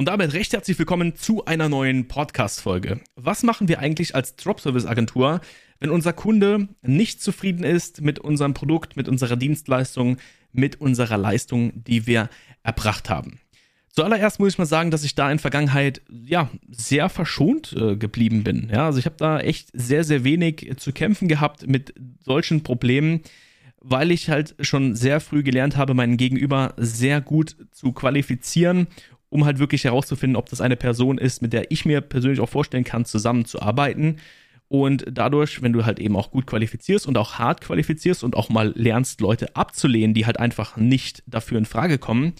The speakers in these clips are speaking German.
Und damit recht herzlich willkommen zu einer neuen Podcast-Folge. Was machen wir eigentlich als Drop-Service-Agentur, wenn unser Kunde nicht zufrieden ist mit unserem Produkt, mit unserer Dienstleistung, mit unserer Leistung, die wir erbracht haben? Zuallererst muss ich mal sagen, dass ich da in Vergangenheit ja sehr verschont äh, geblieben bin. Ja, also ich habe da echt sehr sehr wenig zu kämpfen gehabt mit solchen Problemen, weil ich halt schon sehr früh gelernt habe, meinen Gegenüber sehr gut zu qualifizieren um halt wirklich herauszufinden, ob das eine Person ist, mit der ich mir persönlich auch vorstellen kann, zusammenzuarbeiten. Und dadurch, wenn du halt eben auch gut qualifizierst und auch hart qualifizierst und auch mal lernst, Leute abzulehnen, die halt einfach nicht dafür in Frage kommen,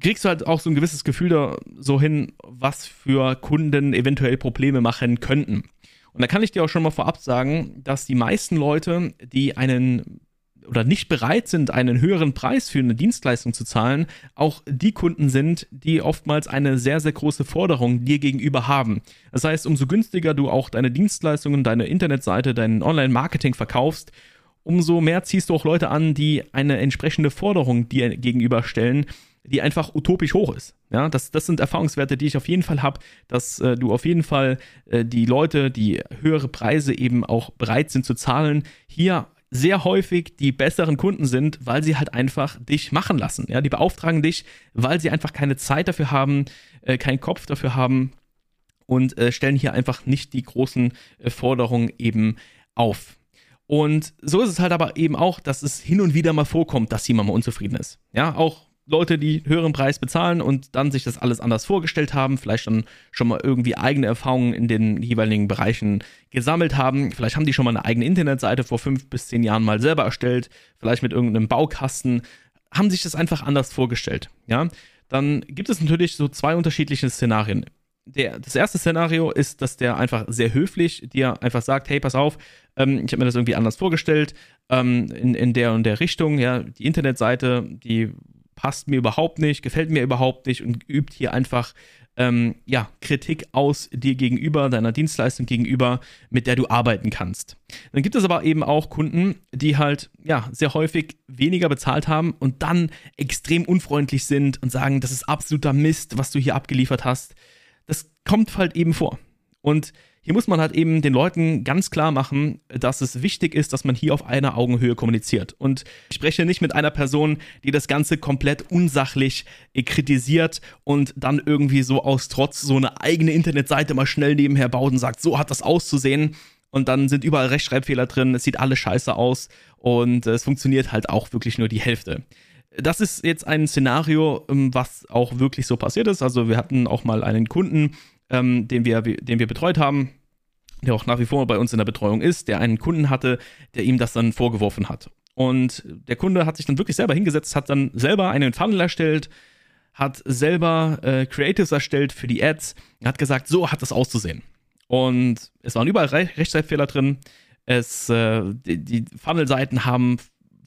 kriegst du halt auch so ein gewisses Gefühl da so hin, was für Kunden eventuell Probleme machen könnten. Und da kann ich dir auch schon mal vorab sagen, dass die meisten Leute, die einen oder nicht bereit sind, einen höheren Preis für eine Dienstleistung zu zahlen, auch die Kunden sind, die oftmals eine sehr, sehr große Forderung dir gegenüber haben. Das heißt, umso günstiger du auch deine Dienstleistungen, deine Internetseite, dein Online-Marketing verkaufst, umso mehr ziehst du auch Leute an, die eine entsprechende Forderung dir gegenüberstellen, die einfach utopisch hoch ist. Ja, das, das sind Erfahrungswerte, die ich auf jeden Fall habe, dass äh, du auf jeden Fall äh, die Leute, die höhere Preise eben auch bereit sind zu zahlen, hier sehr häufig die besseren Kunden sind, weil sie halt einfach dich machen lassen. Ja, die beauftragen dich, weil sie einfach keine Zeit dafür haben, äh, keinen Kopf dafür haben und äh, stellen hier einfach nicht die großen äh, Forderungen eben auf. Und so ist es halt aber eben auch, dass es hin und wieder mal vorkommt, dass jemand mal unzufrieden ist. Ja, auch Leute, die höheren Preis bezahlen und dann sich das alles anders vorgestellt haben, vielleicht dann schon mal irgendwie eigene Erfahrungen in den jeweiligen Bereichen gesammelt haben. Vielleicht haben die schon mal eine eigene Internetseite vor fünf bis zehn Jahren mal selber erstellt, vielleicht mit irgendeinem Baukasten, haben sich das einfach anders vorgestellt. Ja, dann gibt es natürlich so zwei unterschiedliche Szenarien. Der, das erste Szenario ist, dass der einfach sehr höflich dir einfach sagt, hey, pass auf, ähm, ich habe mir das irgendwie anders vorgestellt, ähm, in, in der und der Richtung, ja, die Internetseite, die passt mir überhaupt nicht, gefällt mir überhaupt nicht und übt hier einfach ähm, ja, Kritik aus dir gegenüber, deiner Dienstleistung gegenüber, mit der du arbeiten kannst. Dann gibt es aber eben auch Kunden, die halt ja sehr häufig weniger bezahlt haben und dann extrem unfreundlich sind und sagen, das ist absoluter Mist, was du hier abgeliefert hast. Das kommt halt eben vor. Und hier muss man halt eben den Leuten ganz klar machen, dass es wichtig ist, dass man hier auf einer Augenhöhe kommuniziert. Und ich spreche nicht mit einer Person, die das Ganze komplett unsachlich kritisiert und dann irgendwie so aus Trotz so eine eigene Internetseite mal schnell nebenher baut und sagt, so hat das auszusehen. Und dann sind überall Rechtschreibfehler drin, es sieht alles scheiße aus und es funktioniert halt auch wirklich nur die Hälfte das ist jetzt ein Szenario, ähm, was auch wirklich so passiert ist. Also wir hatten auch mal einen Kunden, ähm, den, wir, den wir betreut haben, der auch nach wie vor bei uns in der Betreuung ist, der einen Kunden hatte, der ihm das dann vorgeworfen hat. Und der Kunde hat sich dann wirklich selber hingesetzt, hat dann selber einen Funnel erstellt, hat selber äh, Creatives erstellt für die Ads, hat gesagt, so hat das auszusehen. Und es waren überall Re Rechtschreibfehler drin. Es, äh, die, die Funnel-Seiten haben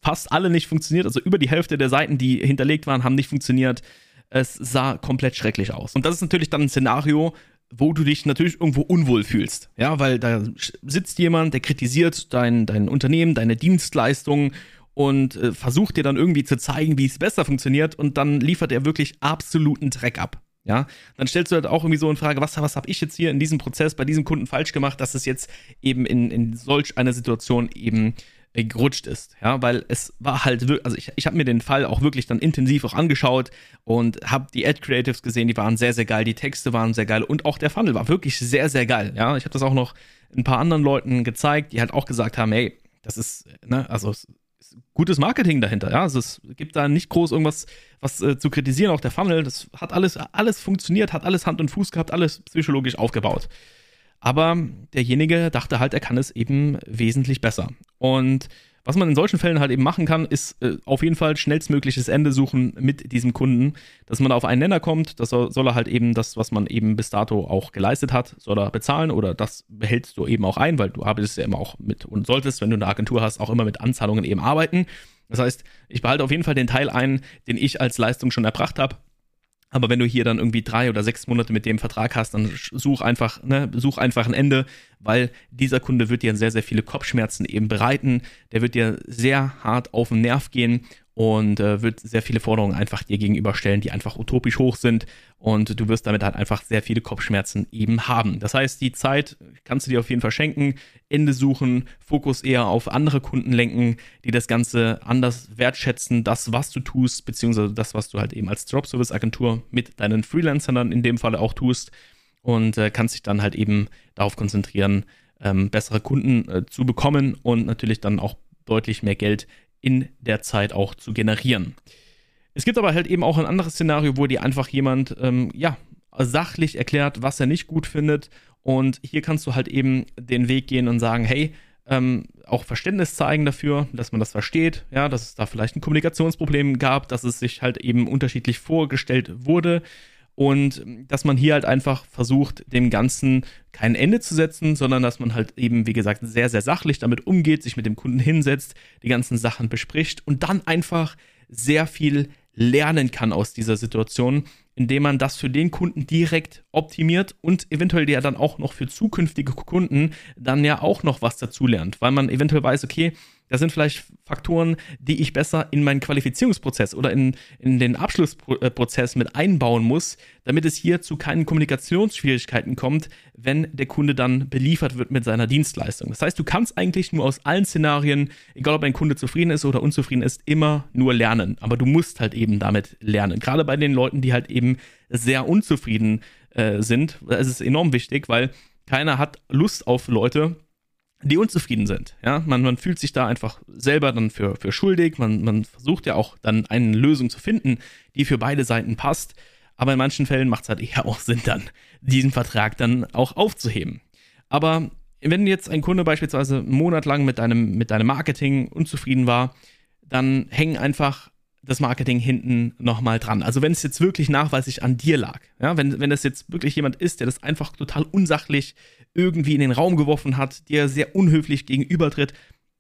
fast alle nicht funktioniert. Also über die Hälfte der Seiten, die hinterlegt waren, haben nicht funktioniert. Es sah komplett schrecklich aus. Und das ist natürlich dann ein Szenario, wo du dich natürlich irgendwo unwohl fühlst. Ja, weil da sitzt jemand, der kritisiert dein, dein Unternehmen, deine Dienstleistung und äh, versucht dir dann irgendwie zu zeigen, wie es besser funktioniert und dann liefert er wirklich absoluten Dreck ab. Ja, dann stellst du halt auch irgendwie so in Frage, was, was habe ich jetzt hier in diesem Prozess bei diesem Kunden falsch gemacht, dass es jetzt eben in, in solch einer Situation eben gerutscht ist, ja, weil es war halt wirklich, also ich, ich habe mir den Fall auch wirklich dann intensiv auch angeschaut und habe die Ad Creatives gesehen, die waren sehr, sehr geil, die Texte waren sehr geil und auch der Funnel war wirklich sehr, sehr geil, ja, ich habe das auch noch ein paar anderen Leuten gezeigt, die halt auch gesagt haben, hey, das ist, ne, also gutes Marketing dahinter, ja, also es gibt da nicht groß irgendwas, was äh, zu kritisieren, auch der Funnel, das hat alles, alles funktioniert, hat alles Hand und Fuß gehabt, alles psychologisch aufgebaut. Aber derjenige dachte halt, er kann es eben wesentlich besser. Und was man in solchen Fällen halt eben machen kann, ist äh, auf jeden Fall schnellstmögliches Ende suchen mit diesem Kunden, dass man auf einen Nenner kommt, das soll, soll, er halt eben das, was man eben bis dato auch geleistet hat, soll er bezahlen oder das behältst du eben auch ein, weil du arbeitest ja immer auch mit und solltest, wenn du eine Agentur hast, auch immer mit Anzahlungen eben arbeiten. Das heißt, ich behalte auf jeden Fall den Teil ein, den ich als Leistung schon erbracht habe aber wenn du hier dann irgendwie drei oder sechs Monate mit dem Vertrag hast, dann such einfach, ne, such einfach ein Ende, weil dieser Kunde wird dir sehr, sehr viele Kopfschmerzen eben bereiten. Der wird dir sehr hart auf den Nerv gehen und äh, wird sehr viele Forderungen einfach dir gegenüberstellen, die einfach utopisch hoch sind und du wirst damit halt einfach sehr viele Kopfschmerzen eben haben. Das heißt, die Zeit kannst du dir auf jeden Fall schenken, Ende suchen, Fokus eher auf andere Kunden lenken, die das Ganze anders wertschätzen, das, was du tust, beziehungsweise das, was du halt eben als Drop-Service-Agentur mit deinen Freelancern dann in dem Fall auch tust und äh, kannst dich dann halt eben darauf konzentrieren, ähm, bessere Kunden äh, zu bekommen und natürlich dann auch deutlich mehr Geld in der Zeit auch zu generieren. Es gibt aber halt eben auch ein anderes Szenario, wo dir einfach jemand, ähm, ja, sachlich erklärt, was er nicht gut findet. Und hier kannst du halt eben den Weg gehen und sagen, hey, ähm, auch Verständnis zeigen dafür, dass man das versteht, ja, dass es da vielleicht ein Kommunikationsproblem gab, dass es sich halt eben unterschiedlich vorgestellt wurde und dass man hier halt einfach versucht, dem Ganzen kein Ende zu setzen, sondern dass man halt eben, wie gesagt, sehr, sehr sachlich damit umgeht, sich mit dem Kunden hinsetzt, die ganzen Sachen bespricht und dann einfach sehr viel lernen kann aus dieser Situation, indem man das für den Kunden direkt optimiert und eventuell ja dann auch noch für zukünftige Kunden dann ja auch noch was dazulernt, weil man eventuell weiß, okay, das sind vielleicht Faktoren, die ich besser in meinen Qualifizierungsprozess oder in, in den Abschlussprozess mit einbauen muss, damit es hier zu keinen Kommunikationsschwierigkeiten kommt, wenn der Kunde dann beliefert wird mit seiner Dienstleistung. Das heißt, du kannst eigentlich nur aus allen Szenarien, egal ob ein Kunde zufrieden ist oder unzufrieden ist, immer nur lernen. Aber du musst halt eben damit lernen. Gerade bei den Leuten, die halt eben sehr unzufrieden äh, sind, das ist enorm wichtig, weil keiner hat Lust auf Leute, die unzufrieden sind. Ja, man, man fühlt sich da einfach selber dann für, für schuldig. Man, man versucht ja auch dann eine Lösung zu finden, die für beide Seiten passt. Aber in manchen Fällen macht es halt eher auch Sinn, dann diesen Vertrag dann auch aufzuheben. Aber wenn jetzt ein Kunde beispielsweise einen Monat lang mit deinem, mit deinem Marketing unzufrieden war, dann hängen einfach das Marketing hinten nochmal dran. Also wenn es jetzt wirklich nachweislich an dir lag, ja, wenn, wenn das jetzt wirklich jemand ist, der das einfach total unsachlich irgendwie in den Raum geworfen hat, dir sehr unhöflich gegenübertritt,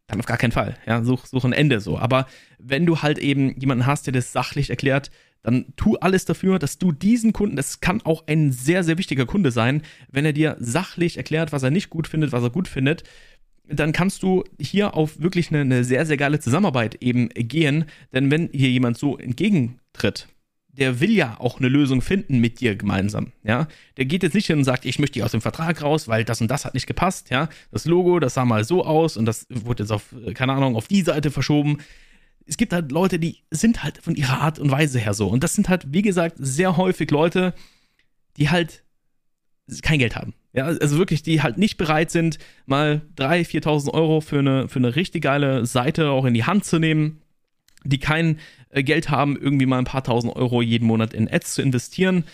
dann auf gar keinen Fall. Ja, such, such ein Ende so. Aber wenn du halt eben jemanden hast, der das sachlich erklärt, dann tu alles dafür, dass du diesen Kunden, das kann auch ein sehr, sehr wichtiger Kunde sein, wenn er dir sachlich erklärt, was er nicht gut findet, was er gut findet, dann kannst du hier auf wirklich eine, eine, sehr, sehr geile Zusammenarbeit eben gehen. Denn wenn hier jemand so entgegentritt, der will ja auch eine Lösung finden mit dir gemeinsam, ja. Der geht jetzt nicht hin und sagt, ich möchte dich aus dem Vertrag raus, weil das und das hat nicht gepasst, ja. Das Logo, das sah mal so aus und das wurde jetzt auf, keine Ahnung, auf die Seite verschoben. Es gibt halt Leute, die sind halt von ihrer Art und Weise her so. Und das sind halt, wie gesagt, sehr häufig Leute, die halt kein Geld haben. Ja, also wirklich, die halt nicht bereit sind, mal 3.000, 4.000 Euro für eine, für eine richtig geile Seite auch in die Hand zu nehmen, die kein äh, Geld haben, irgendwie mal ein paar tausend Euro jeden Monat in Ads zu investieren,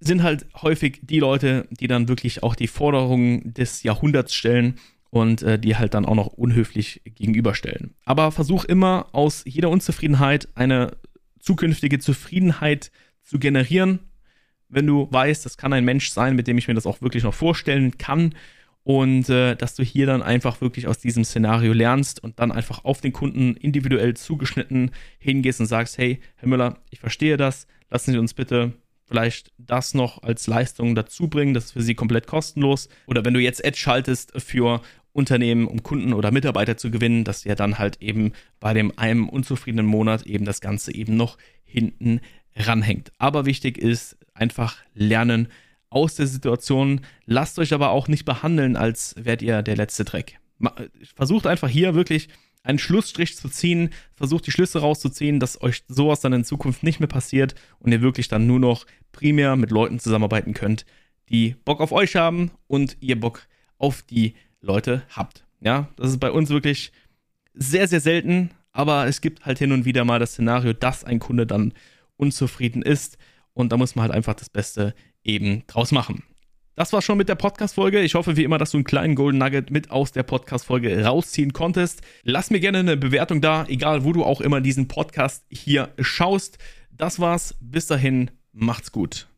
sind halt häufig die Leute, die dann wirklich auch die Forderungen des Jahrhunderts stellen und äh, die halt dann auch noch unhöflich gegenüberstellen. Aber versuch immer aus jeder Unzufriedenheit eine zukünftige Zufriedenheit zu generieren wenn du weißt, das kann ein Mensch sein, mit dem ich mir das auch wirklich noch vorstellen kann. Und äh, dass du hier dann einfach wirklich aus diesem Szenario lernst und dann einfach auf den Kunden individuell zugeschnitten hingehst und sagst, hey, Herr Müller, ich verstehe das, lassen Sie uns bitte vielleicht das noch als Leistung dazu bringen, das ist für Sie komplett kostenlos. Oder wenn du jetzt Ad schaltest für Unternehmen, um Kunden oder Mitarbeiter zu gewinnen, dass ihr dann halt eben bei dem einem unzufriedenen Monat eben das Ganze eben noch hinten ranhängt. Aber wichtig ist einfach lernen aus der Situation. Lasst euch aber auch nicht behandeln, als wärt ihr der letzte Dreck. Versucht einfach hier wirklich einen Schlussstrich zu ziehen, versucht die Schlüsse rauszuziehen, dass euch sowas dann in Zukunft nicht mehr passiert und ihr wirklich dann nur noch primär mit Leuten zusammenarbeiten könnt, die Bock auf euch haben und ihr Bock auf die Leute habt. Ja, das ist bei uns wirklich sehr, sehr selten, aber es gibt halt hin und wieder mal das Szenario, dass ein Kunde dann unzufrieden ist. Und da muss man halt einfach das Beste eben draus machen. Das war schon mit der Podcast-Folge. Ich hoffe wie immer, dass du einen kleinen Golden Nugget mit aus der Podcast-Folge rausziehen konntest. Lass mir gerne eine Bewertung da, egal wo du auch immer diesen Podcast hier schaust. Das war's. Bis dahin, macht's gut.